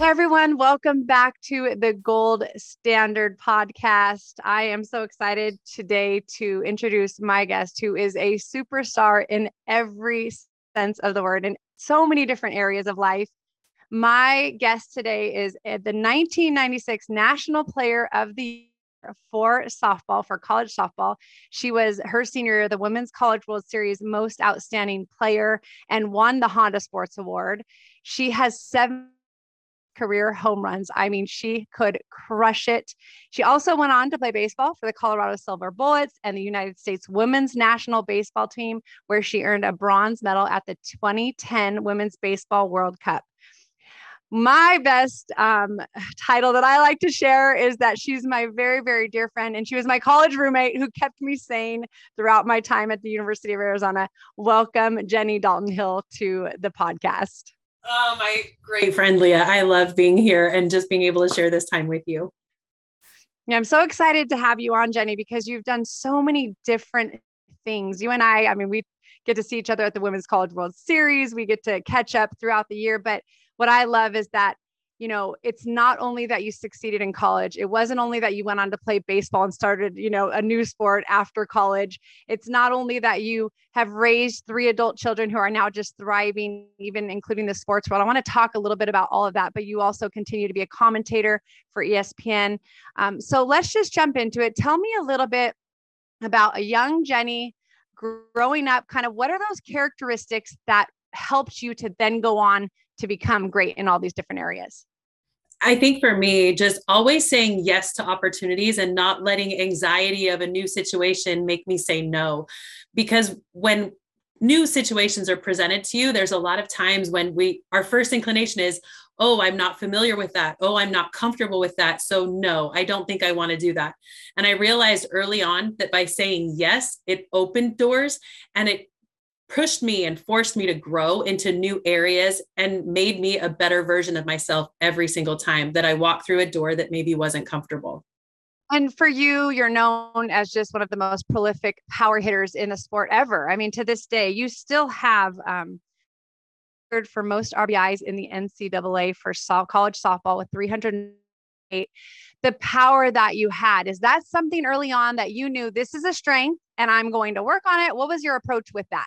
Hi, everyone. Welcome back to the Gold Standard podcast. I am so excited today to introduce my guest, who is a superstar in every sense of the word in so many different areas of life. My guest today is eh, the 1996 National Player of the Year for softball, for college softball. She was her senior year, the Women's College World Series Most Outstanding Player, and won the Honda Sports Award. She has seven career home runs. I mean, she could crush it. She also went on to play baseball for the Colorado Silver Bullets and the United States women's national baseball team, where she earned a bronze medal at the 2010 Women's Baseball World Cup. My best um, title that I like to share is that she's my very, very dear friend, and she was my college roommate who kept me sane throughout my time at the University of Arizona. Welcome, Jenny Dalton Hill, to the podcast. Oh, my great friend Leah. I love being here and just being able to share this time with you. Yeah, I'm so excited to have you on, Jenny, because you've done so many different things. You and I, I mean, we get to see each other at the Women's College World Series. We get to catch up throughout the year. But what I love is that you know, it's not only that you succeeded in college, it wasn't only that you went on to play baseball and started, you know, a new sport after college. It's not only that you have raised three adult children who are now just thriving, even including the sports world. I want to talk a little bit about all of that, but you also continue to be a commentator for ESPN. Um, so let's just jump into it. Tell me a little bit about a young Jenny growing up, kind of what are those characteristics that helped you to then go on to become great in all these different areas? I think for me, just always saying yes to opportunities and not letting anxiety of a new situation make me say no. Because when new situations are presented to you, there's a lot of times when we, our first inclination is, oh, I'm not familiar with that. Oh, I'm not comfortable with that. So, no, I don't think I want to do that. And I realized early on that by saying yes, it opened doors and it pushed me and forced me to grow into new areas and made me a better version of myself every single time that I walked through a door that maybe wasn't comfortable. And for you, you're known as just one of the most prolific power hitters in the sport ever. I mean, to this day, you still have um, for most RBIs in the NCAA for so- college softball with 308. The power that you had, is that something early on that you knew this is a strength and I'm going to work on it? What was your approach with that?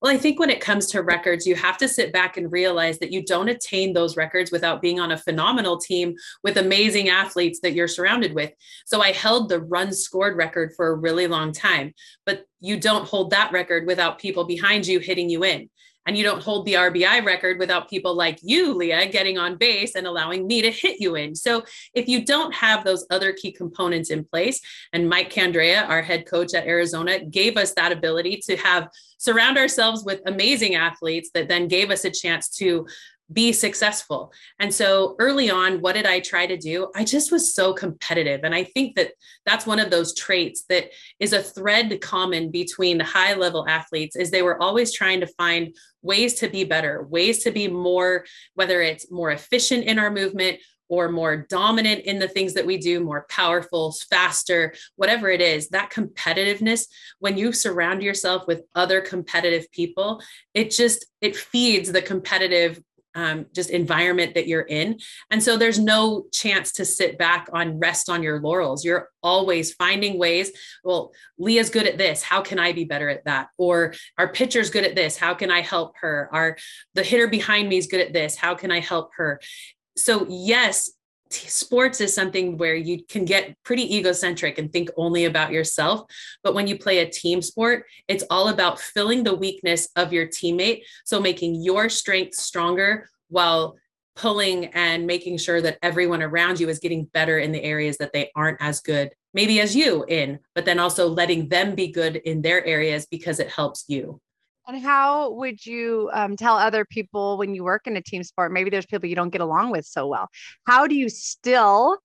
Well, I think when it comes to records, you have to sit back and realize that you don't attain those records without being on a phenomenal team with amazing athletes that you're surrounded with. So I held the runs scored record for a really long time, but you don't hold that record without people behind you hitting you in and you don't hold the RBI record without people like you, Leah, getting on base and allowing me to hit you in. So if you don't have those other key components in place, and Mike Candrea, our head coach at Arizona, gave us that ability to have surround ourselves with amazing athletes that then gave us a chance to be successful. And so early on, what did I try to do? I just was so competitive. And I think that that's one of those traits that is a thread common between high level athletes is they were always trying to find ways to be better, ways to be more, whether it's more efficient in our movement or more dominant in the things that we do, more powerful, faster, whatever it is, that competitiveness, when you surround yourself with other competitive people, it just, it feeds the competitive um, just environment that you're in. And so there's no chance to sit back on rest on your laurels. You're always finding ways. Well, Leah's good at this. How can I be better at that? Or our pitcher's good at this. How can I help her? Our the hitter behind me is good at this. How can I help her? So yes, sports is something where you can get pretty egocentric and think only about yourself. But when you play a team sport, it's all about filling the weakness of your teammate. So making your strength stronger while pulling and making sure that everyone around you is getting better in the areas that they aren't as good, maybe as you in, but then also letting them be good in their areas because it helps you. And how would you um, tell other people when you work in a team sport? Maybe there's people you don't get along with so well. How do you still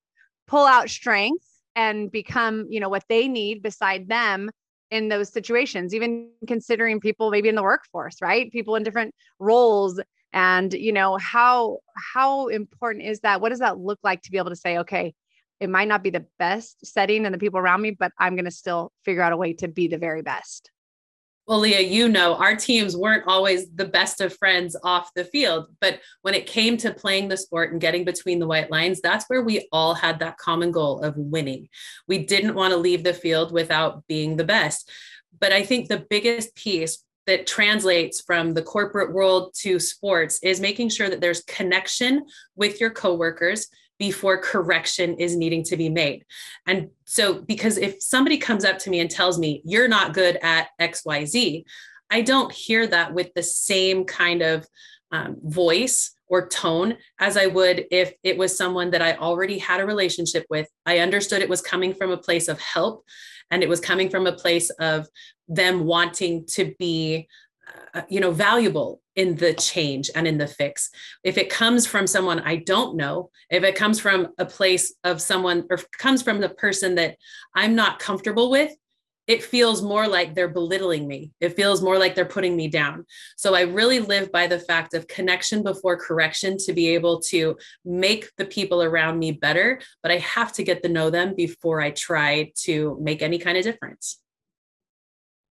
pull out strength and become, you know, what they need beside them in those situations, even considering people maybe in the workforce, right? People in different roles. And, you know, how how important is that? What does that look like to be able to say, okay, it might not be the best setting and the people around me, but I'm going to still figure out a way to be the very best. Well, Leah, you know, our teams weren't always the best of friends off the field. But when it came to playing the sport and getting between the white lines, that's where we all had that common goal of winning. We didn't want to leave the field without being the best. But I think the biggest piece that translates from the corporate world to sports is making sure that there's connection with your coworkers before correction is needing to be made. And so, because if somebody comes up to me and tells me, you're not good at XYZ, I don't hear that with the same kind of um, voice or tone as I would if it was someone that I already had a relationship with. I understood it was coming from a place of help and it was coming from a place of them wanting to be uh, you know valuable in the change and in the fix. If it comes from someone i don't know if it comes from a place of someone or comes from the person that i'm not comfortable with it feels more like they're belittling me. It feels more like they're putting me down. So i really live by the fact of connection before correction to be able to make the people around me better but i have to get to know them before i try to make any kind of difference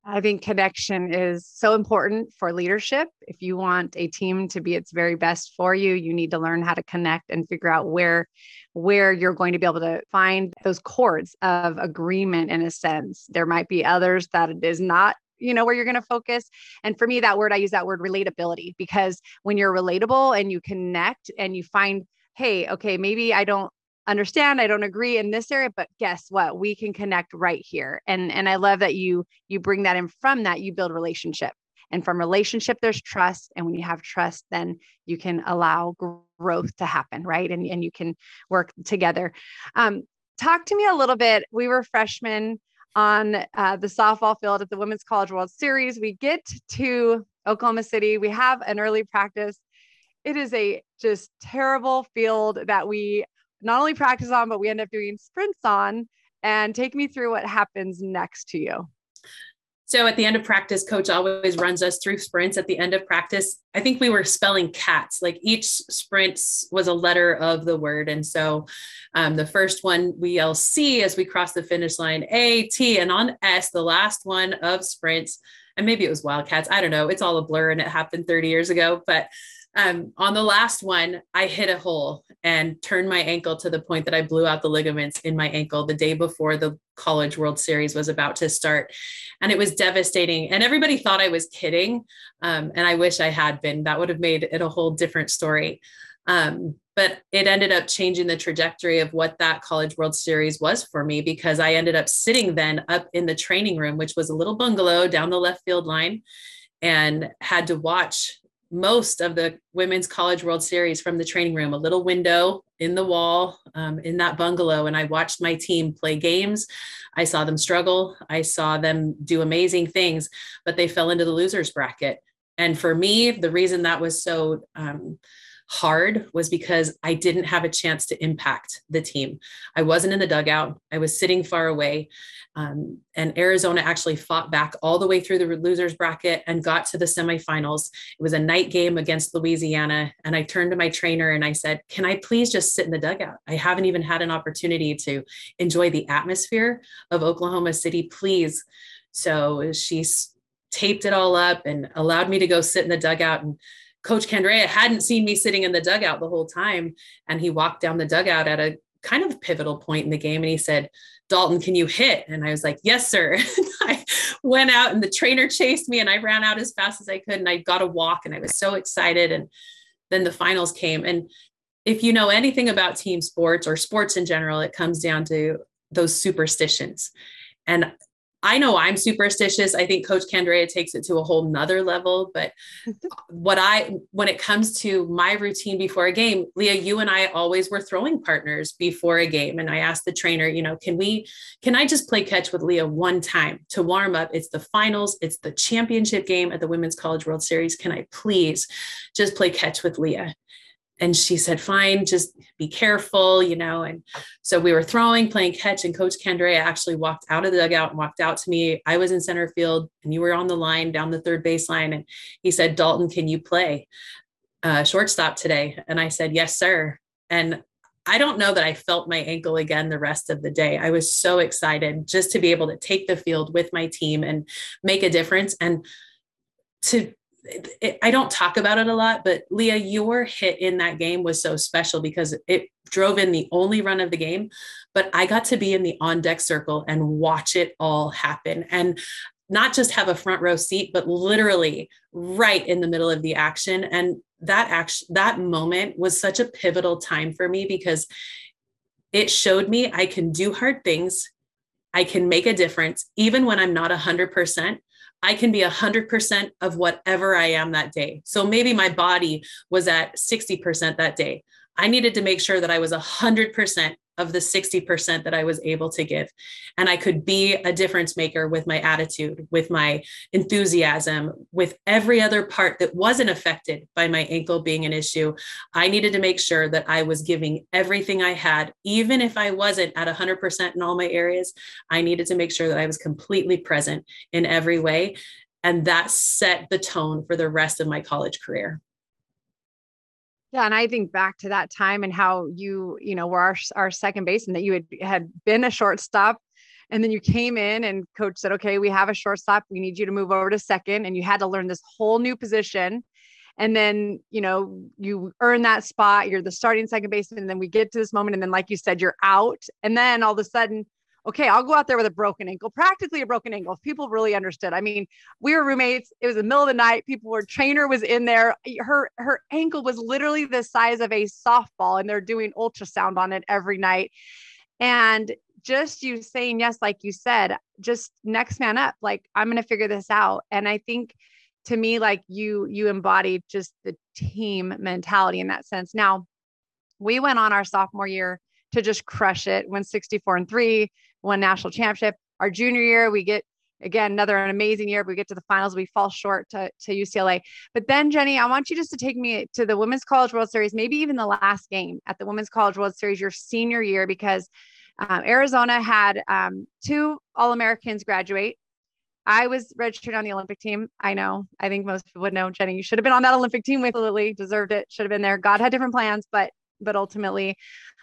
I think connection is so important for leadership. If you want a team to be its very best for you, you need to learn how to connect and figure out where where you're going to be able to find those chords of agreement in a sense. There might be others that it is not you know where you're going to focus and for me that word i use that word relatability because when you're relatable and you connect and you find hey okay maybe i don't understand i don't agree in this area but guess what? We can connect right here. And and i love that you you bring that in from that you build relationship. And from relationship there's trust. And when you have trust then you can allow growth to happen right? And, and you can work together. Um, talk to me a little bit. We were freshmen on uh, the softball field at the women's college world series. We get to oklahoma city. We have an early practice. It is a just terrible field that we not only practice on, but we end up doing sprints on. And take me through what happens next to you. So at the end of practice, coach always runs us through sprints. At the end of practice, I think we were spelling cats. Like each sprint was a letter of the word. And so um, the first one we yell C as we cross the finish line, A, T, and on S, the last one of sprints. And maybe it was Wildcats. I don't know. It's all a blur and it happened 30 years ago. But um, on the last one, I hit a hole and turned my ankle to the point that I blew out the ligaments in my ankle the day before the College World Series was about to start. And it was devastating. And everybody thought I was kidding. Um, and I wish I had been. That would have made it a whole different story. Um, but it ended up changing the trajectory of what that College World Series was for me because I ended up sitting then up in the training room, which was a little bungalow down the left field line, and had to watch most of the women's college world series from the training room a little window in the wall um, in that bungalow and i watched my team play games. I saw them struggle. I saw them do amazing things but they fell into the losers bracket. And for me the reason that was so um, hard was because I didn't have a chance to impact the team. I wasn't in the dugout, I was sitting far away. Um, and Arizona actually fought back all the way through the losers bracket and got to the semifinals. It was a night game against Louisiana. And I turned to my trainer and I said, Can I please just sit in the dugout? I haven't even had an opportunity to enjoy the atmosphere of Oklahoma City. Please. So she taped it all up and allowed me to go sit in the dugout and Coach Candrea hadn't seen me sitting in the dugout the whole time. And he walked down the dugout at a kind of pivotal point in the game and he said, Dalton, can you hit? And I was like, yes, sir. I went out and the trainer chased me and I ran out as fast as I could and I got a walk and I was so excited. And then the finals came. And if you know anything about team sports or sports in general, it comes down to those superstitions. And I know I'm superstitious. I think Coach Candrea takes it to a whole nother level. But what I, when it comes to my routine before a game, Leah, you and I always were throwing partners before a game. And I asked the trainer, you know, can we, can I just play catch with Leah one time to warm up? It's the finals, it's the championship game at the Women's College World Series. Can I please just play catch with Leah? And she said, fine, just be careful, you know. And so we were throwing, playing catch, and Coach Candrea actually walked out of the dugout and walked out to me. I was in center field, and you were on the line down the third baseline. And he said, Dalton, can you play uh, shortstop today? And I said, yes, sir. And I don't know that I felt my ankle again the rest of the day. I was so excited just to be able to take the field with my team and make a difference. And to it, I don't talk about it a lot, but Leah, your hit in that game was so special because it drove in the only run of the game. But I got to be in the on deck circle and watch it all happen. And not just have a front row seat, but literally right in the middle of the action. And that action, that moment was such a pivotal time for me because it showed me I can do hard things. I can make a difference, even when I'm not 100%. I can be 100% of whatever I am that day. So maybe my body was at 60% that day. I needed to make sure that I was 100% of the 60% that I was able to give. And I could be a difference maker with my attitude, with my enthusiasm, with every other part that wasn't affected by my ankle being an issue. I needed to make sure that I was giving everything I had, even if I wasn't at 100% in all my areas. I needed to make sure that I was completely present in every way. And that set the tone for the rest of my college career. Yeah, and I think back to that time and how you, you know, were our, our second baseman that you had had been a shortstop, and then you came in and coach said, "Okay, we have a shortstop. We need you to move over to second, and you had to learn this whole new position. And then, you know, you earn that spot. You're the starting second baseman, and then we get to this moment, and then, like you said, you're out, and then all of a sudden okay, I'll go out there with a broken ankle, practically a broken ankle. If people really understood. I mean, we were roommates. It was the middle of the night. People were trainer was in there. Her her ankle was literally the size of a softball, and they're doing ultrasound on it every night. And just you saying yes, like you said, just next man up. Like I'm gonna figure this out. And I think to me, like you you embodied just the team mentality in that sense. Now we went on our sophomore year to just crush it, win 64 and three, won national championship. Our junior year, we get again another an amazing year. We get to the finals, we fall short to, to UCLA. But then, Jenny, I want you just to take me to the Women's College World Series, maybe even the last game at the Women's College World Series, your senior year, because um, Arizona had um, two All Americans graduate. I was registered on the Olympic team. I know. I think most people would know, Jenny. You should have been on that Olympic team with Lily. Deserved it. Should have been there. God had different plans, but but ultimately,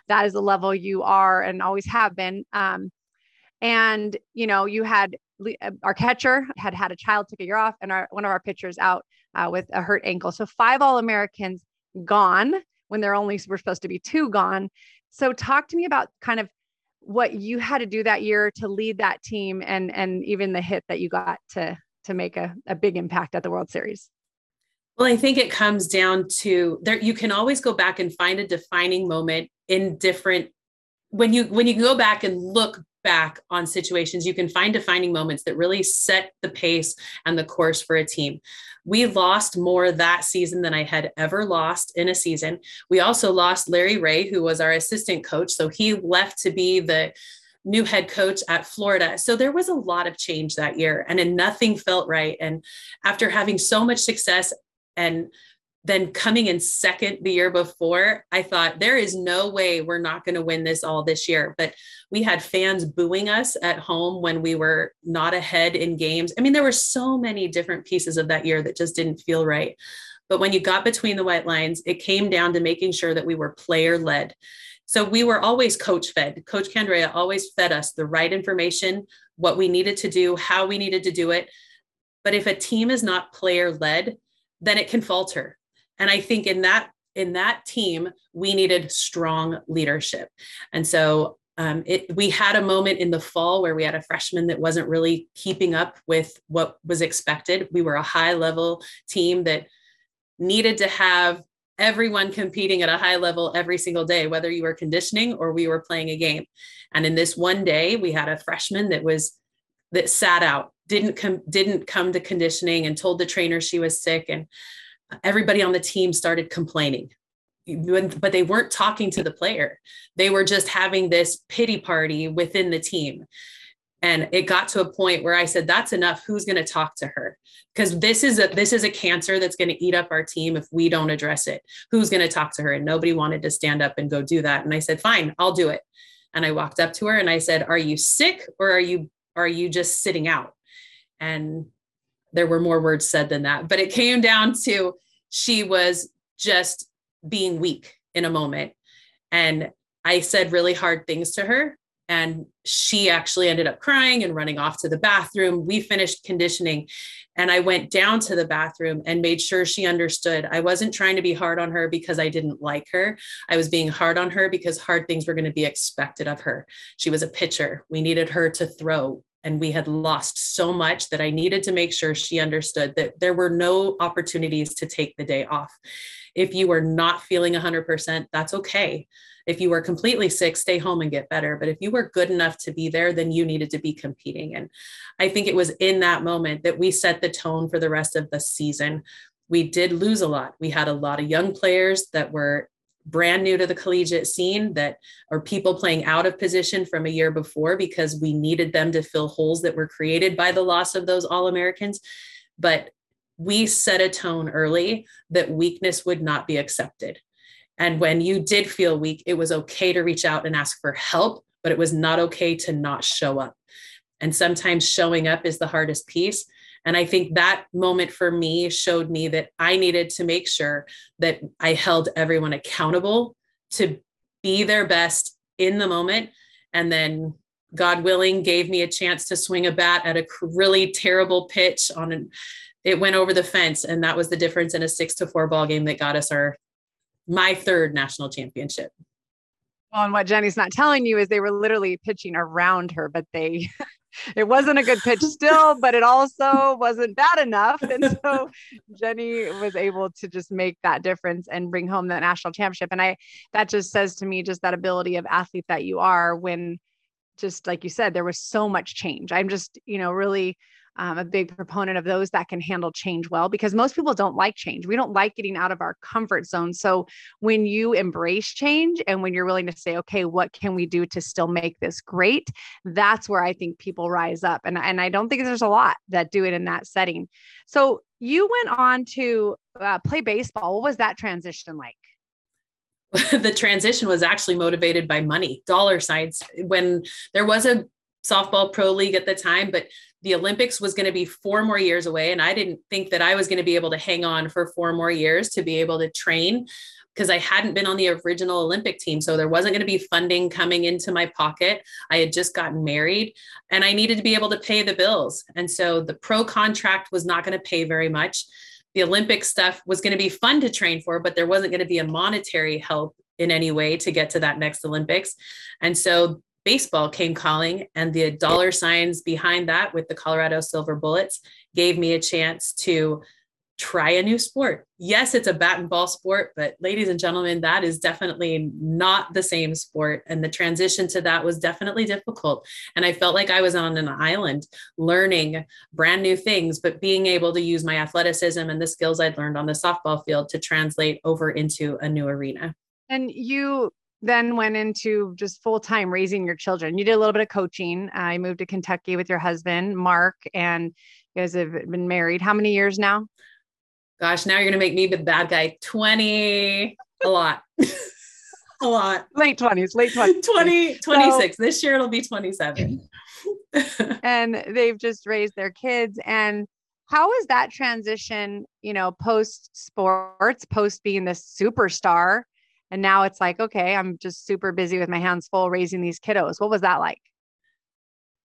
that is the level you are and always have been. Um, and you know you had uh, our catcher had had a child took a year off and our one of our pitchers out uh, with a hurt ankle. So five all americans gone when there only were supposed to be two gone. So talk to me about kind of what you had to do that year to lead that team and and even the hit that you got to to make a, a big impact at the world series. Well i think it comes down to there you can always go back and find a defining moment in different when you when you go back and look back on situations, you can find defining moments that really set the pace and the course for a team. We lost more that season than I had ever lost in a season. We also lost Larry Ray, who was our assistant coach. So he left to be the new head coach at Florida. So there was a lot of change that year and nothing felt right. And after having so much success and then coming in second the year before, I thought there is no way we're not going to win this all this year. But we had fans booing us at home when we were not ahead in games. I mean, there were so many different pieces of that year that just didn't feel right. But when you got between the white lines, it came down to making sure that we were player led. So we were always coach fed. Coach Candrea always fed us the right information, what we needed to do, how we needed to do it. But if a team is not player led, then it can falter and I think in that in that team, we needed strong leadership. And so um, it, we had a moment in the fall where we had a freshman that wasn't really keeping up with what was expected. We were a high level team that needed to have everyone competing at a high level every single day, whether you were conditioning or we were playing a game. And in this one day, we had a freshman that was that sat out, didn't come, didn't come to conditioning, and told the trainer she was sick. And everybody on the team started complaining. But they weren't talking to the player. They were just having this pity party within the team. And it got to a point where i said that's enough. Who's going to talk to her? Because this is a this is a cancer that's going to eat up our team if we don't address it. Who's going to talk to her? And nobody wanted to stand up and go do that. And i said fine i'll do it. And i walked up to her and i said are you sick or are you are you just sitting out? And there were more words said than that but it came down to she was just being weak in a moment and i said really hard things to her and she actually ended up crying and running off to the bathroom. We finished conditioning and I went down to the bathroom and made sure she understood. I wasn't trying to be hard on her because I didn't like her. I was being hard on her because hard things were going to be expected of her. She was a pitcher. We needed her to throw. And we had lost so much that I needed to make sure she understood that there were no opportunities to take the day off. If you were not feeling 100%, that's okay if you were completely sick, stay home and get better. But if you were good enough to be there, then you needed to be competing. And I think it was in that moment that we set the tone for the rest of the season. We did lose a lot. We had a lot of young players that were brand new to the collegiate scene that are people playing out of position from a year before because we needed them to fill holes that were created by the loss of those All Americans. But we set a tone early that weakness would not be accepted. And when you did feel weak, it was okay to reach out and ask for help, but it was not okay to not show up. And sometimes showing up is the hardest piece. And I think that moment for me showed me that I needed to make sure that I held everyone accountable to be their best in the moment. And then, God willing, gave me a chance to swing a bat at a really terrible pitch on an, it went over the fence. And that was the difference in a six to four ball game that got us our my third national championship. Well, and what Jenny's not telling you is they were literally pitching around her, but they it wasn't a good pitch still, but it also wasn't bad enough. And so Jenny was able to just make that difference and bring home that national championship. And I that just says to me just that ability of athlete that you are when just like you said, there was so much change. I'm just, you know, really um, a big proponent of those that can handle change well because most people don't like change. We don't like getting out of our comfort zone. So when you embrace change and when you're willing to say, okay, what can we do to still make this great? That's where I think people rise up. And, and I don't think there's a lot that do it in that setting. So you went on to uh, play baseball. What was that transition like? the transition was actually motivated by money, dollar signs. When there was a softball pro league at the time, but the Olympics was going to be four more years away. And I didn't think that I was going to be able to hang on for four more years to be able to train because I hadn't been on the original Olympic team. So there wasn't going to be funding coming into my pocket. I had just gotten married and I needed to be able to pay the bills. And so the pro contract was not going to pay very much. The Olympic stuff was going to be fun to train for, but there wasn't going to be a monetary help in any way to get to that next Olympics. And so baseball came calling and the dollar signs behind that with the Colorado Silver Bullets gave me a chance to try a new sport. Yes, it's a bat and ball sport, but ladies and gentlemen, that is definitely not the same sport. And the transition to that was definitely difficult. And I felt like I was on an island learning brand new things, but being able to use my athleticism and the skills I'd learned on the softball field to translate over into a new arena. And you then went into just full time raising your children. You did a little bit of coaching. Uh, you moved to Kentucky with your husband, Mark, and you guys have been married. How many years now? Gosh, now you're going to make me the bad guy. 20, a lot. a lot. Late 20s, late 20s. 20, 26. So, this year it'll be 27. and they've just raised their kids. And how how is that transition, you know, post sports, post being the superstar? And now it's like, okay, I'm just super busy with my hands full raising these kiddos. What was that like?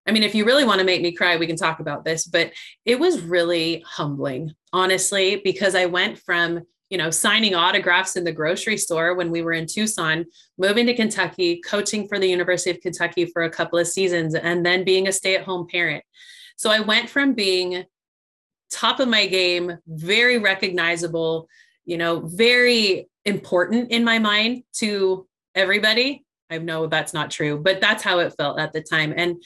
I mean, if you really want to make me cry, we can talk about this, but it was really humbling, honestly, because I went from, you know, signing autographs in the grocery store when we were in Tucson, moving to Kentucky, coaching for the University of Kentucky for a couple of seasons, and then being a stay at home parent. So I went from being top of my game, very recognizable, you know, very important in my mind to everybody. I know that's not true, but that's how it felt at the time. And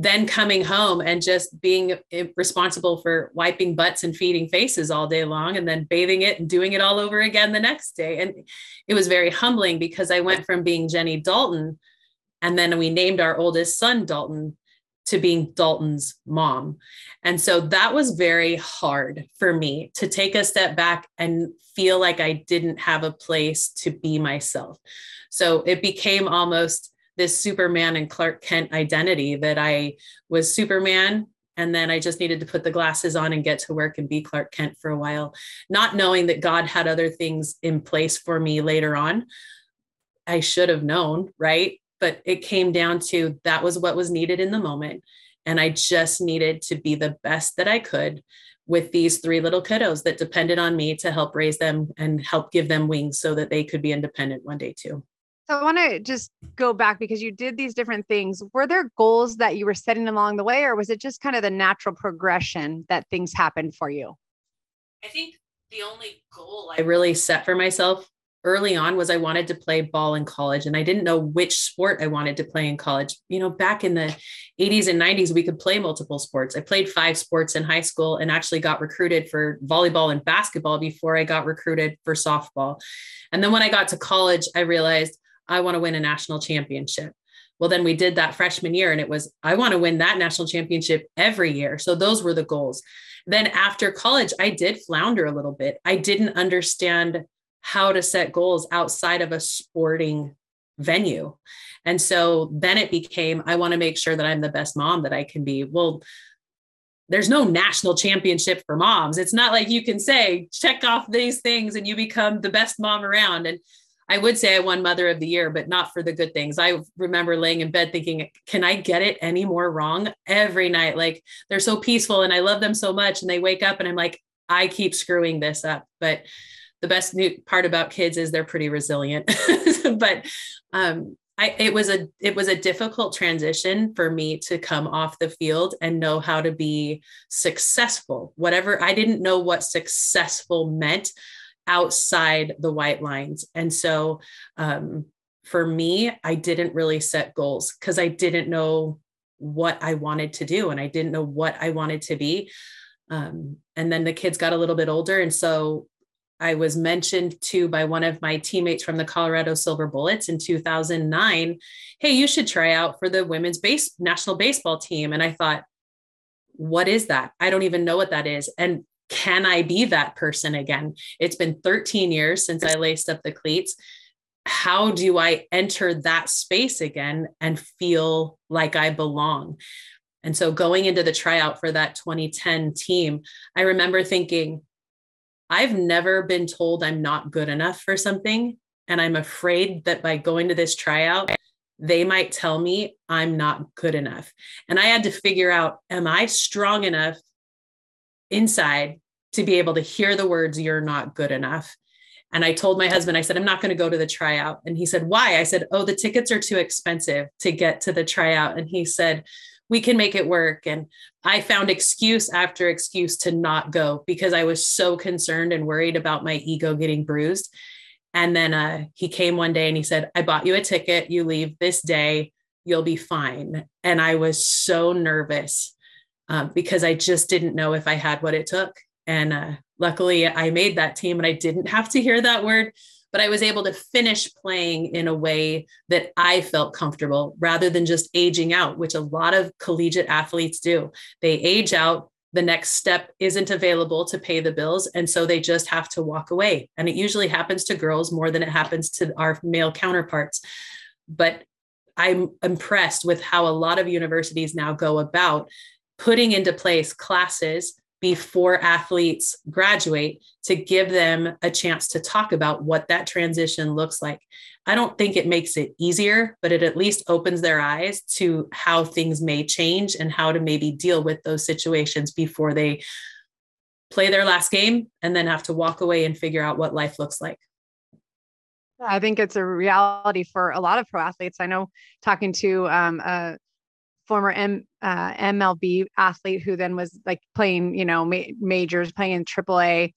then coming home and just being responsible for wiping butts and feeding faces all day long and then bathing it and doing it all over again the next day. And it was very humbling because I went from being Jenny Dalton and then we named our oldest son Dalton to being Dalton's mom. And so that was very hard for me to take a step back and feel like I didn't have a place to be myself. So it became almost this Superman and Clark Kent identity that I was Superman. And then I just needed to put the glasses on and get to work and be Clark Kent for a while, not knowing that God had other things in place for me later on. I should have known, right? But it came down to that was what was needed in the moment. And I just needed to be the best that I could with these three little kiddos that depended on me to help raise them and help give them wings so that they could be independent one day too. So I want to just go back because you did these different things. Were there goals that you were setting along the way, or was it just kind of the natural progression that things happened for you? I think the only goal I really set for myself early on was I wanted to play ball in college and I didn't know which sport I wanted to play in college. You know, back in the 80s and 90s, we could play multiple sports. I played five sports in high school and actually got recruited for volleyball and basketball before I got recruited for softball. And then when I got to college, I realized I want to win a national championship. Well, then we did that freshman year, and it was, I want to win that national championship every year. So those were the goals. Then after college, I did flounder a little bit. I didn't understand how to set goals outside of a sporting venue. And so then it became, I want to make sure that I'm the best mom that I can be. Well, there's no national championship for moms. It's not like you can say, check off these things and you become the best mom around. And I would say I won Mother of the Year, but not for the good things. I remember laying in bed thinking, can I get it any more wrong every night? Like they're so peaceful and I love them so much. And they wake up and I'm like, I keep screwing this up. But the best new part about kids is they're pretty resilient. but um, I, it was a it was a difficult transition for me to come off the field and know how to be successful. Whatever I didn't know what successful meant outside the white lines. And so um, for me, I didn't really set goals because I didn't know what I wanted to do and I didn't know what I wanted to be. Um, and then the kids got a little bit older. And so I was mentioned to by one of my teammates from the Colorado Silver Bullets in 2009. Hey, you should try out for the women's base national baseball team. And I thought, what is that? I don't even know what that is. And can I be that person again? It's been 13 years since I laced up the cleats. How do I enter that space again and feel like I belong? And so going into the tryout for that 2010 team, I remember thinking, I've never been told I'm not good enough for something. And I'm afraid that by going to this tryout, they might tell me I'm not good enough. And I had to figure out, am I strong enough inside to be able to hear the words, you're not good enough. And I told my husband, I said, I'm not going to go to the tryout. And he said, Why? I said, Oh, the tickets are too expensive to get to the tryout. And he said, We can make it work. And I found excuse after excuse to not go because I was so concerned and worried about my ego getting bruised. And then uh, he came one day and he said, I bought you a ticket. You leave this day. You'll be fine. And I was so nervous um, because I just didn't know if I had what it took. And uh, luckily, I made that team and I didn't have to hear that word, but I was able to finish playing in a way that I felt comfortable rather than just aging out, which a lot of collegiate athletes do. They age out. The next step isn't available to pay the bills. And so they just have to walk away. And it usually happens to girls more than it happens to our male counterparts. But I'm impressed with how a lot of universities now go about putting into place classes before athletes graduate to give them a chance to talk about what that transition looks like. I don't think it makes it easier, but it at least opens their eyes to how things may change and how to maybe deal with those situations before they play their last game and then have to walk away and figure out what life looks like. I think it's a reality for a lot of pro athletes. I know talking to um, a former M, uh, MLB athlete who then was like playing, you know, ma- majors, playing in AAA.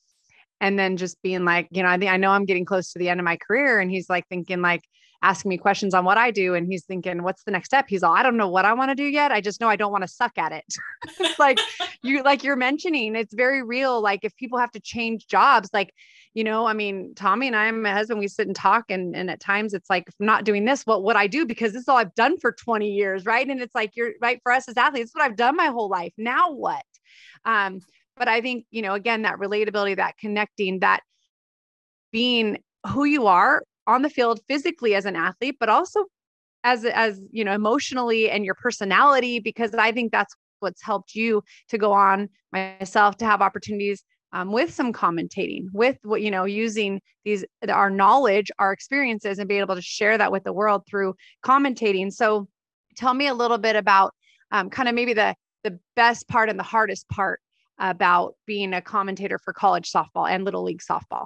and then just being like, you know, I think I know I'm getting close to the end of my career. And he's like thinking like, asking me questions on what I do. And he's thinking, what's the next step? He's all, I don't know what I want to do yet. I just know I don't want to suck at it. it's like you, like you're mentioning, it's very real. Like if people have to change jobs, like, you know, I mean, Tommy and I, and my husband, we sit and talk and, and at times it's like, if I'm not doing this, what would I do? Because this is all I've done for 20 years. Right. And it's like, you're right for us as athletes, it's what I've done my whole life. Now what? Um, but I think, you know, again, that relatability, that connecting, that being who you are on the field physically as an athlete, but also as as you know emotionally and your personality because I think that's what's helped you to go on myself to have opportunities um, with some commentating with what you know using these our knowledge our experiences and being able to share that with the world through commentating. So tell me a little bit about um, kind of maybe the the best part and the hardest part about being a commentator for college softball and little league softball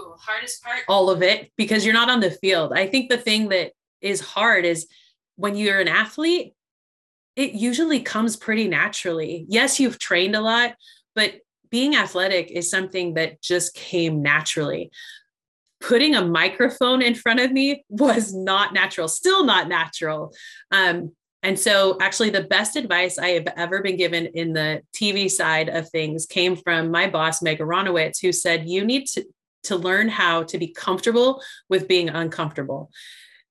Ooh, hardest part, all of it, because you're not on the field. I think the thing that is hard is when you're an athlete, it usually comes pretty naturally. Yes, you've trained a lot, but being athletic is something that just came naturally. Putting a microphone in front of me was not natural, still not natural. Um, and so, actually, the best advice I have ever been given in the TV side of things came from my boss, Meg Aronowitz, who said, You need to, to learn how to be comfortable with being uncomfortable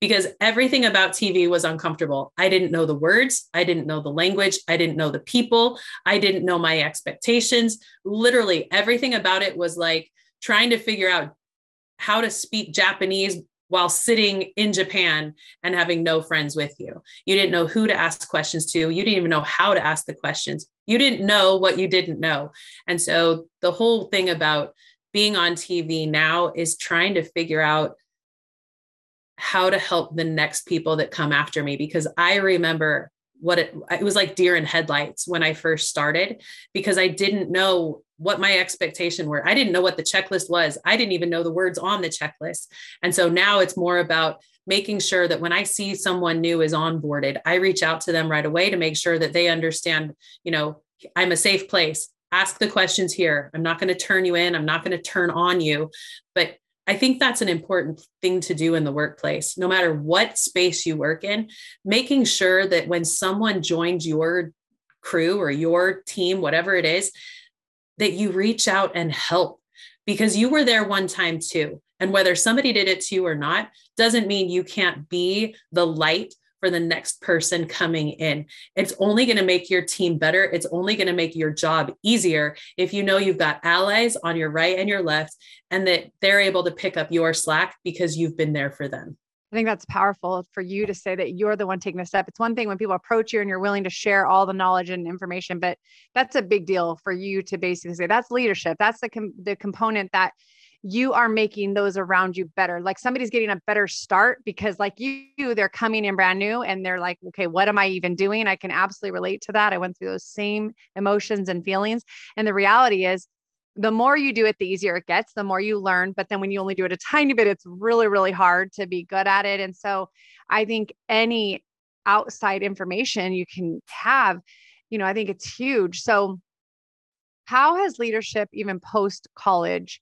because everything about TV was uncomfortable. I didn't know the words, I didn't know the language, I didn't know the people, I didn't know my expectations. Literally, everything about it was like trying to figure out how to speak Japanese while sitting in Japan and having no friends with you. You didn't know who to ask questions to, you didn't even know how to ask the questions. You didn't know what you didn't know. And so the whole thing about being on TV now is trying to figure out how to help the next people that come after me because I remember what it, it was like deer in headlights when I first started because I didn't know what my expectation were. I didn't know what the checklist was. I didn't even know the words on the checklist. And so now it's more about making sure that when I see someone new is onboarded, I reach out to them right away to make sure that they understand, you know, I'm a safe place ask the questions here. I'm not going to turn you in, I'm not going to turn on you. But I think that's an important thing to do in the workplace, no matter what space you work in, making sure that when someone joins your crew or your team, whatever it is, that you reach out and help because you were there one time too. And whether somebody did it to you or not doesn't mean you can't be the light for the next person coming in. It's only going to make your team better. It's only going to make your job easier if you know you've got allies on your right and your left and that they're able to pick up your slack because you've been there for them. I think that's powerful for you to say that you're the one taking the step. It's one thing when people approach you and you're willing to share all the knowledge and information, but that's a big deal for you to basically say that's leadership. That's the com- the component that you are making those around you better. Like somebody's getting a better start because, like you, they're coming in brand new and they're like, okay, what am I even doing? I can absolutely relate to that. I went through those same emotions and feelings. And the reality is, the more you do it, the easier it gets, the more you learn. But then when you only do it a tiny bit, it's really, really hard to be good at it. And so I think any outside information you can have, you know, I think it's huge. So, how has leadership, even post college,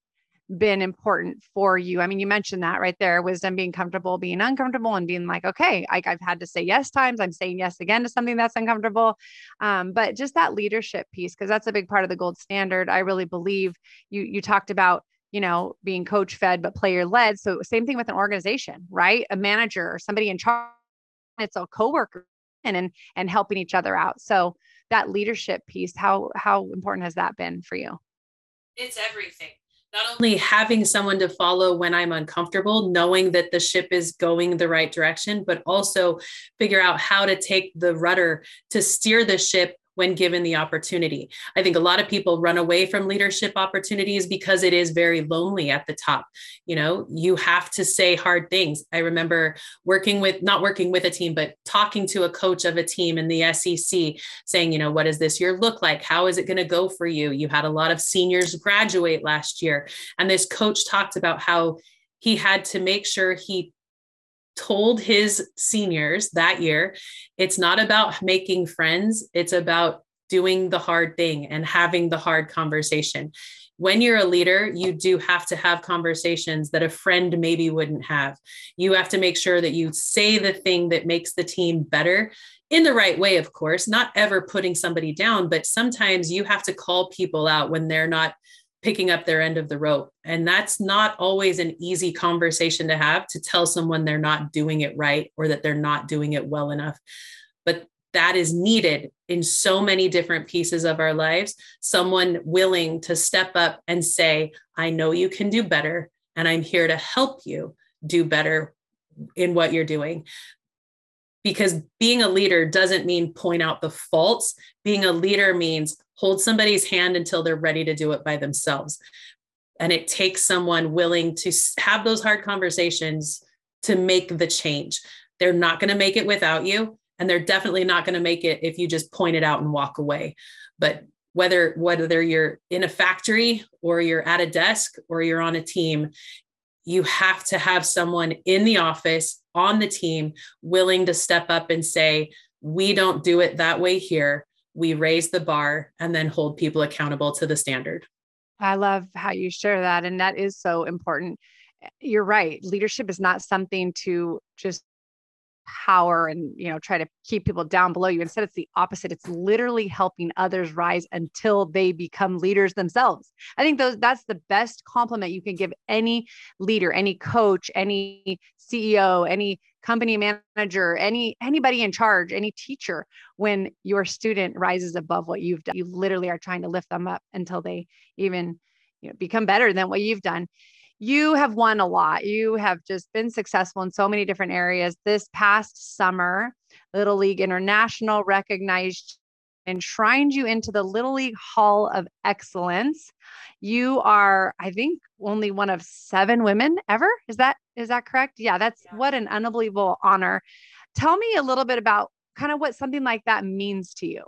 been important for you? I mean, you mentioned that right there wisdom, being comfortable, being uncomfortable, and being like, okay, I, have had to say yes times. I'm saying yes again to something that's uncomfortable. Um, but just that leadership piece, because that's a big part of the gold standard. I really believe you, you talked about you know being coach fed but player led so same thing with an organization right a manager or somebody in charge it's a coworker and and, and helping each other out so that leadership piece how how important has that been for you it's everything not only having someone to follow when I'm uncomfortable, knowing that the ship is going the right direction, but also figure out how to take the rudder to steer the ship when given the opportunity. I think a lot of people run away from leadership opportunities because it is very lonely at the top. You know, you have to say hard things. I remember working with, not working with a team, but talking to a coach of a team in the SEC saying, you know, what does this year look like? How is it going to go for you? You had a lot of seniors graduate last year. And this coach talked about how he had to make sure he told his seniors that year it's not about making friends, it's about doing the hard thing and having the hard conversation. when you're a leader, you do have to have conversations that a friend maybe wouldn't have. You have to make sure that you say the thing that makes the team better in the right way, of course, not ever putting somebody down, but sometimes you have to call people out when they're not picking up their end of the rope. And that's not always an easy conversation to have to tell someone they're not doing it right or that they're not doing it well enough. But that is needed in so many different pieces of our lives. Someone willing to step up and say, I know you can do better, and I'm here to help you do better in what you're doing. Because being a leader doesn't mean point out the faults. Being a leader means hold somebody's hand until they're ready to do it by themselves. And it takes someone willing to have those hard conversations to make the change. They're not going to make it without you and they're definitely not going to make it if you just point it out and walk away but whether whether you're in a factory or you're at a desk or you're on a team you have to have someone in the office on the team willing to step up and say we don't do it that way here we raise the bar and then hold people accountable to the standard. I love how you share that and that is so important. You're right leadership is not something to just power and you know try to keep people down below you. Instead it's the opposite. It's literally helping others rise until they become leaders themselves. I think those that's the best compliment you can give any leader any coach any ceo any company manager any anybody in charge any teacher when your student rises above what you've done. You literally are trying to lift them up until they even you know become better than what you've done you have won a lot. You have just been successful in so many different areas. This past summer, Little League International recognized and enshrined you into the Little League Hall of Excellence. You are, I think, only one of seven women ever. Is that is that correct? Yeah, that's yeah. what an unbelievable honor. Tell me a little bit about kind of what something like that means to you.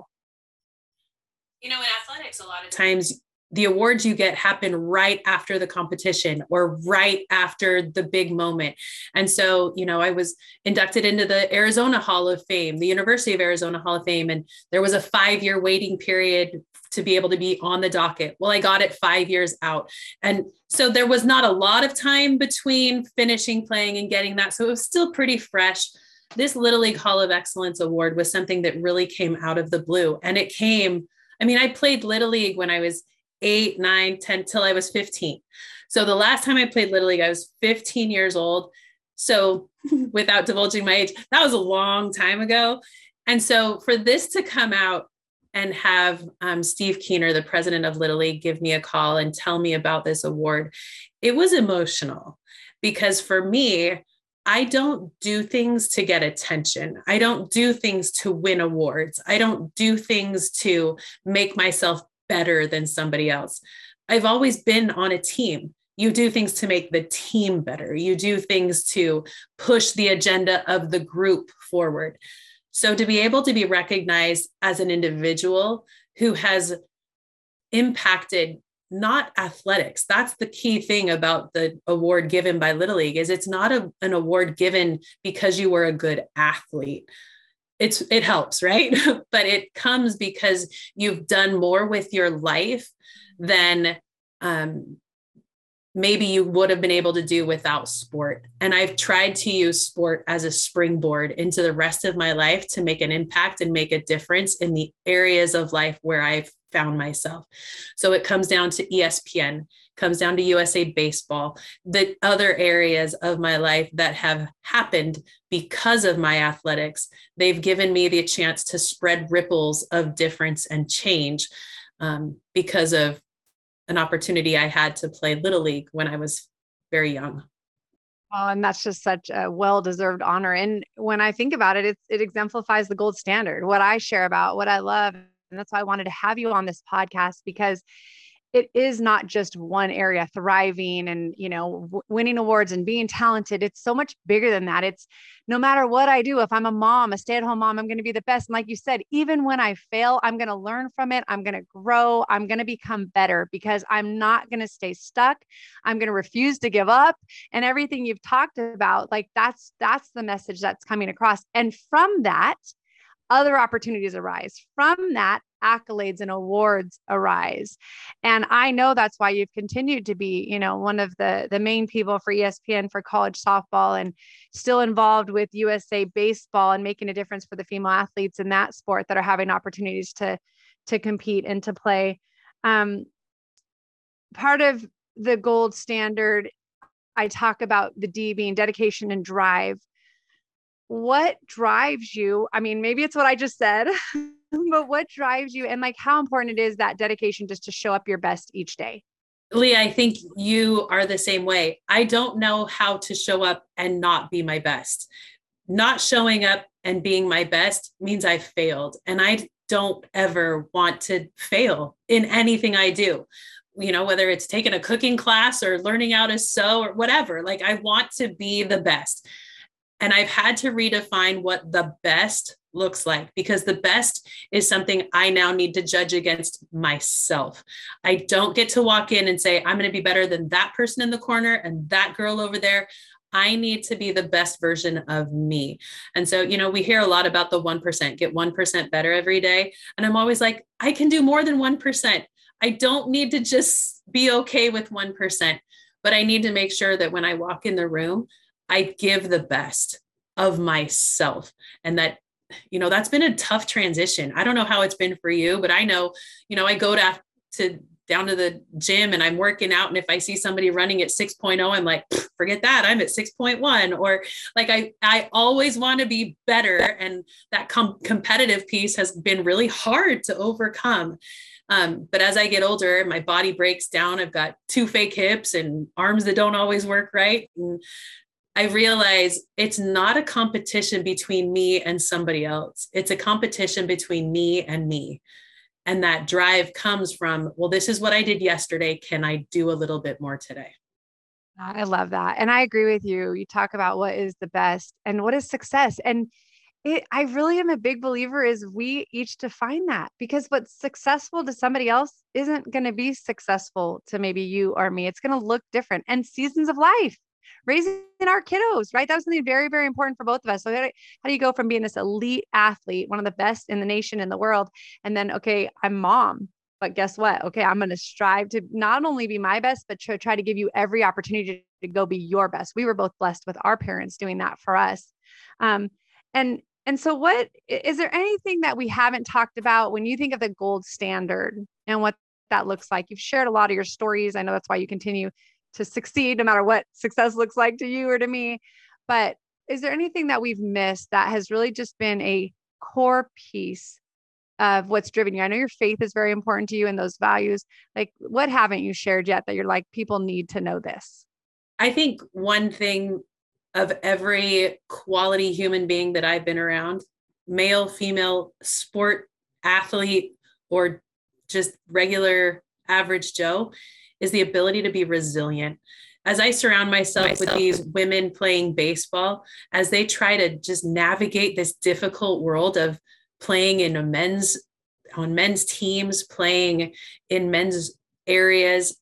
You know, in athletics, a lot of times the awards you get happen right after the competition or right after the big moment. And so, you know, I was inducted into the Arizona Hall of Fame, the University of Arizona Hall of Fame, and there was a five year waiting period to be able to be on the docket. Well, I got it five years out. And so there was not a lot of time between finishing playing and getting that. So it was still pretty fresh. This Little League Hall of Excellence Award was something that really came out of the blue. And it came, I mean, I played Little League when I was eight, nine, 10, till I was 15. So the last time I played Little League, I was 15 years old. So without divulging my age, that was a long time ago. And so for this to come out and have um, Steve Keener, the president of Little League, give me a call and tell me about this award, it was emotional because for me, I don't do things to get attention. I don't do things to win awards. I don't do things to make myself better than somebody else. I've always been on a team. You do things to make the team better. You do things to push the agenda of the group forward. So to be able to be recognized as an individual who has impacted not athletics that's the key thing about the award given by little league is it's not a, an award given because you were a good athlete it's it helps right? But it comes because you've done more with your life than um, maybe you would have been able to do without sport. And i've tried to use sport as a springboard into the rest of my life to make an impact and make a difference in the areas of life where i've found myself so it comes down to espn comes down to USA Baseball, the other areas of my life that have happened because of my athletics. They've given me the chance to spread ripples of difference and change um, because of an opportunity I had to play Little League when I was very young. Oh, and that's just such a well-deserved honor. And when I think about it, it's, it exemplifies the gold standard, what I share about, what I love. And that's why I wanted to have you on this podcast because it is not just one area thriving and you know w- winning awards and being talented. It's so much bigger than that. It's no matter what i do if i'm a mom a stay-at-home mom i'm going to be the best. And like you said even when i fail i'm going to learn from it. I'm going to grow. I'm going to become better because i'm not going to stay stuck. I'm going to refuse to give up. And everything you've talked about like that's that's the message that's coming across. And from that other opportunities arise. From that, accolades and awards arise. And I know that's why you've continued to be, you know, one of the the main people for ESPN for college softball and still involved with USA baseball and making a difference for the female athletes in that sport that are having opportunities to to compete and to play. Um, part of the gold standard, I talk about the D being dedication and drive what drives you i mean maybe it's what i just said but what drives you and like how important it is that dedication just to show up your best each day Lee, I think you are the same way. I don't know how to show up and not be my best. Not showing up and being my best means I failed. And I don't ever want to fail in anything I do. You know, whether it's taking a cooking class or learning how to sew or whatever, like I want to be the best. And I've had to redefine what the best looks like because the best is something I now need to judge against myself. I don't get to walk in and say, I'm going to be better than that person in the corner and that girl over there. I need to be the best version of me. And so, you know, we hear a lot about the 1%, get 1% better every day. And I'm always like, I can do more than 1%. I don't need to just be okay with 1%, but I need to make sure that when I walk in the room, I give the best of myself. And that you know that's been a tough transition. I don't know how it's been for you but i know you know i go to to down to the gym and i'm working out. And if i see somebody running at 6.0 i'm like forget that. I'm at 6.1 or like i i always want to be better. And that com- competitive piece has been really hard to overcome. Um, but as I get older, my body breaks down. I've got two fake hips and arms that don't always work right. And I realize it's not a competition between me and somebody else. It's a competition between me and me. And that drive comes from, well, this is what I did yesterday. Can I do a little bit more today? Ah, I love that. And I agree with you. You talk about what is the best and what is success. And it, I really am a big believer is we each define that because what's successful to somebody else isn't going to be successful to maybe you or me. It's going to look different and seasons of life raising our kiddos, right? That was something very, very important for both of us. So how do, you go from being this elite athlete, one of the best in the nation, in the world, and then, okay, I'm mom, but guess what? Okay, I'm going to strive to not only be my best, but to try to give you every opportunity to go be your best. We were both blessed with our parents doing that for us. Um, and and so what is there anything that we haven't talked about when you think of the gold standard and what that looks like? You've shared a lot of your stories. I know that's why you continue to succeed no matter what success looks like to you or to me. But is there anything that we've missed that has really just been a core piece of what's driven you? I know your faith is very important to you and those values. Like what haven't you shared yet that you're like people need to know this? I think one thing of every quality human being that i've been around male female sport athlete or just regular average joe is the ability to be resilient. As I surround myself, myself with these women playing baseball, as they try to just navigate this difficult world of playing in a men's on men's teams, playing in men's areas,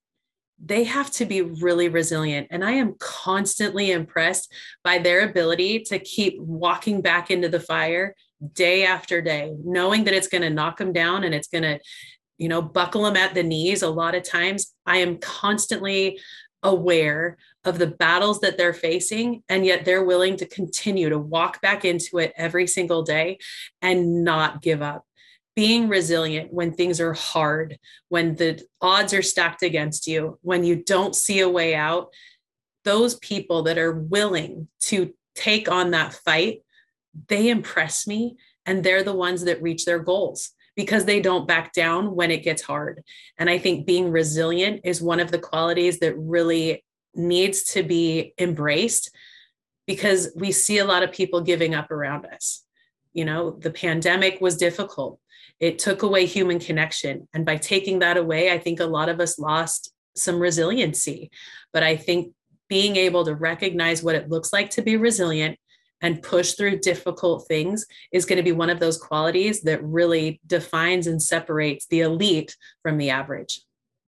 they have to be really resilient. And I am constantly impressed by their ability to keep walking back into the fire day after day, knowing that it's going to knock them down and it's going to you know, buckle them at the knees. A lot of times I am constantly aware of the battles that they're facing, and yet they're willing to continue to walk back into it every single day and not give up. Being resilient when things are hard, when the odds are stacked against you, when you don't see a way out, those people that are willing to take on that fight, they impress me and they're the ones that reach their goals because they don't back down when it gets hard. And I think being resilient is one of the qualities that really needs to be embraced because we see a lot of people giving up around us. You know, the pandemic was difficult. It took away human connection. And by taking that away, I think a lot of us lost some resiliency. But I think being able to recognize what it looks like to be resilient and push through difficult things is going to be one of those qualities that really defines and separates the elite from the average.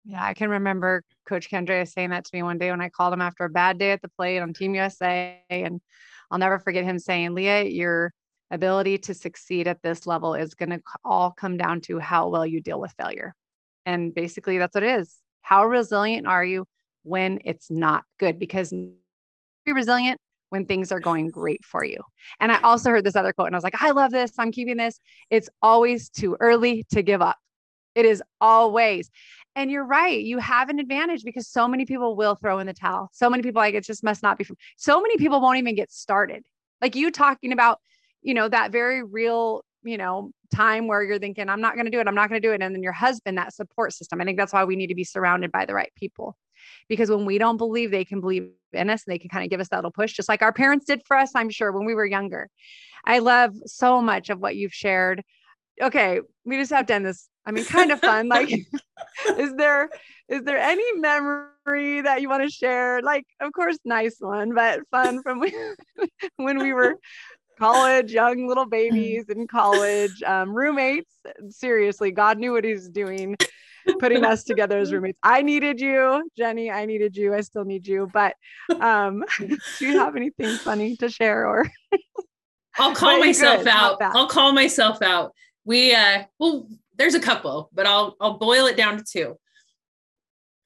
Yeah, I can remember Coach Candrea saying that to me one day when I called him after a bad day at the plate on Team USA. And I'll never forget him saying, Leah, you're ability to succeed at this level is going to all come down to how well you deal with failure. And basically, that's what it is. How resilient are you when it's not good? Because be resilient when things are going great for you. And I also heard this other quote and I was like, I love this. I'm keeping this. It's always too early to give up. It is always. And you're right. You have an advantage because so many people will throw in the towel. So many people like it just must not be from so many people won't even get started. Like you talking about, you know, that very real, you know, time where you're thinking, I'm not going to do it. I'm not going to do it. And then your husband, that support system. I think that's why we need to be surrounded by the right people. Because when we don't believe they can believe in us and they can kind of give us that little push, just like our parents did for us, I'm sure, when we were younger. I love so much of what you've shared. Okay, we just have to end this I mean, kind of fun. Like, is there is there any memory that you want to share? Like, of course, nice one, but fun from when we were college, young little babies in college, um, roommates. Seriously, God knew what He was doing, putting us together as roommates. I needed you, Jenny. I needed you. I still need you. But um, do you have anything funny to share or? I'll call myself out. I'll call myself out. We uh well there's a couple, but I'll I'll boil it down to two.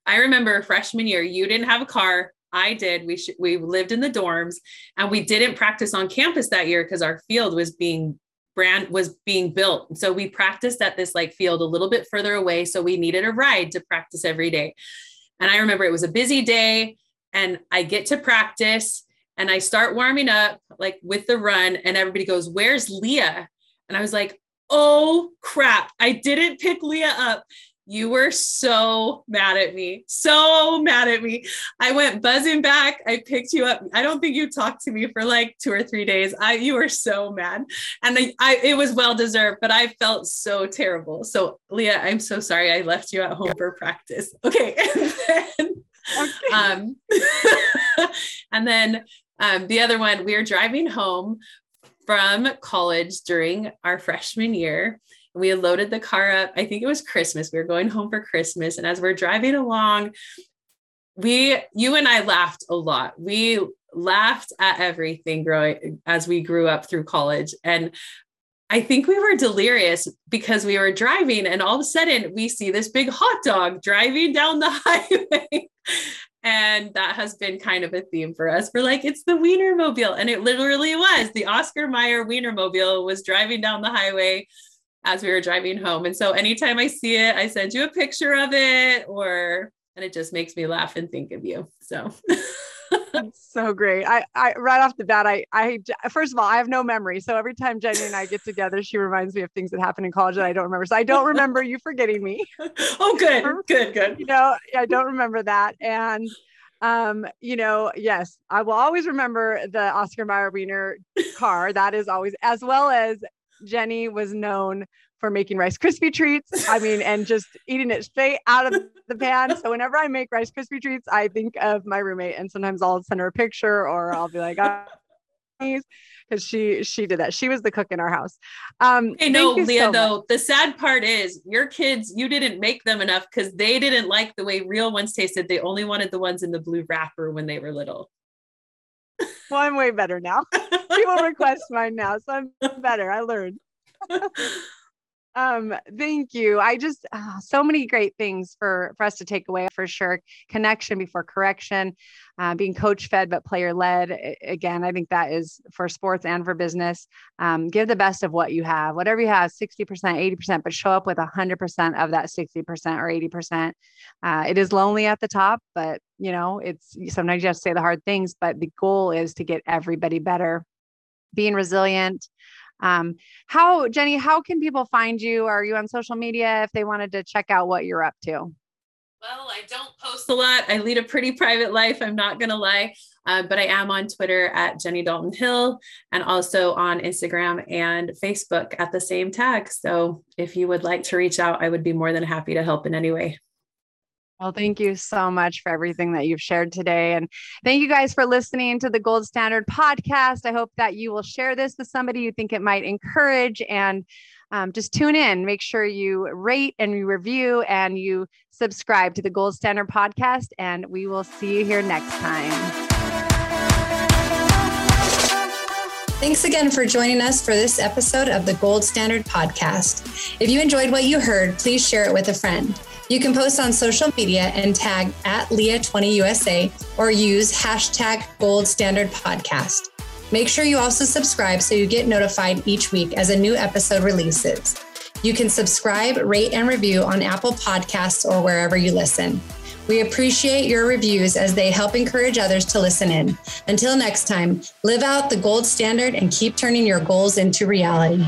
I remember freshman year, you didn't have a car. I did. We sh- we lived in the dorms, and we didn't practice on campus that year because our field was being brand was being built. So we practiced at this like field a little bit further away. So we needed a ride to practice every day. And I remember it was a busy day, and I get to practice, and I start warming up like with the run, and everybody goes, "Where's Leah?" And I was like, oh crap, I didn't pick Leah up. You were so mad at me, so mad at me. I went buzzing back. I picked you up. I don't think you talked to me for like two or three days. I you were so mad, and I, I it was well deserved, but I felt so terrible. So Leah, I'm so sorry. I left you at home for practice. Okay, and then, okay. um, and then um, the other one, we were driving home from college during our freshman year. We had loaded the car up. I think it was Christmas. We were going home for Christmas. And as we're driving along, we, you and I laughed a lot. We laughed at everything growing as we grew up through college. And I think we were delirious because we were driving and all of a sudden we see this big hot dog driving down the highway. And that has been kind of a theme for us. We're like, it's the Wienermobile. And it literally was. The Oscar Mayer Wienermobile was driving down the highway as we were driving home. And so anytime I see it, I send you a picture of it or and it just makes me laugh and think of you. So so great. I, I right off the bat, I, I first of all, I have no memory. So every time Jenny and I get together, she reminds me of things that happened in college that I don't remember. So I don't remember you forgetting me. oh, good, good, good. You know, I don't remember that. And um, you know, yes, I will always remember the Oscar Mayer Wiener car. That is always, as well as Jenny was known for making Rice Krispie treats. I mean, and just eating it straight out of the pan. So whenever I make Rice Krispie treats, I think of my roommate, and sometimes I'll send her a picture, or I'll be like, oh, because she she did that. She was the cook in our house. Um, hey, no, Leah. So though the sad part is your kids, you didn't make them enough because they didn't like the way real ones tasted. They only wanted the ones in the blue wrapper when they were little. Well, I'm way better now. People request mine now, so I'm better. I learned. Um, thank you. I just uh, so many great things for for us to take away for sure. Connection before correction, uh, being coach fed but player led. Again, I think that is for sports and for business. Um, give the best of what you have, whatever you have, sixty percent, eighty percent, but show up with hundred percent of that sixty percent or eighty percent. Uh, it is lonely at the top, but you know it's sometimes you have to say the hard things. But the goal is to get everybody better. Being resilient, um, how, Jenny, how can people find you? Are you on social media if they wanted to check out what you're up to? Well, I don't post a lot. I lead a pretty private life. I'm not going to lie. Uh, but I am on Twitter at Jenny Dalton Hill and also on Instagram and Facebook at the same tag. So if you would like to reach out, I would be more than happy to help in any way. Well, thank you so much for everything that you've shared today. And thank you guys for listening to the Gold Standard podcast. I hope that you will share this with somebody you think it might encourage and um, just tune in. Make sure you rate and you review and you subscribe to the Gold Standard podcast. And we will see you here next time. Thanks again for joining us for this episode of the Gold Standard Podcast. If you enjoyed what you heard, please share it with a friend. You can post on social media and tag at Leah20USA or use hashtag Gold Standard Podcast. Make sure you also subscribe so you get notified each week as a new episode releases. You can subscribe, rate, and review on Apple Podcasts or wherever you listen. We appreciate your reviews as they help encourage others to listen in. Until next time, live out the gold standard and keep turning your goals into reality.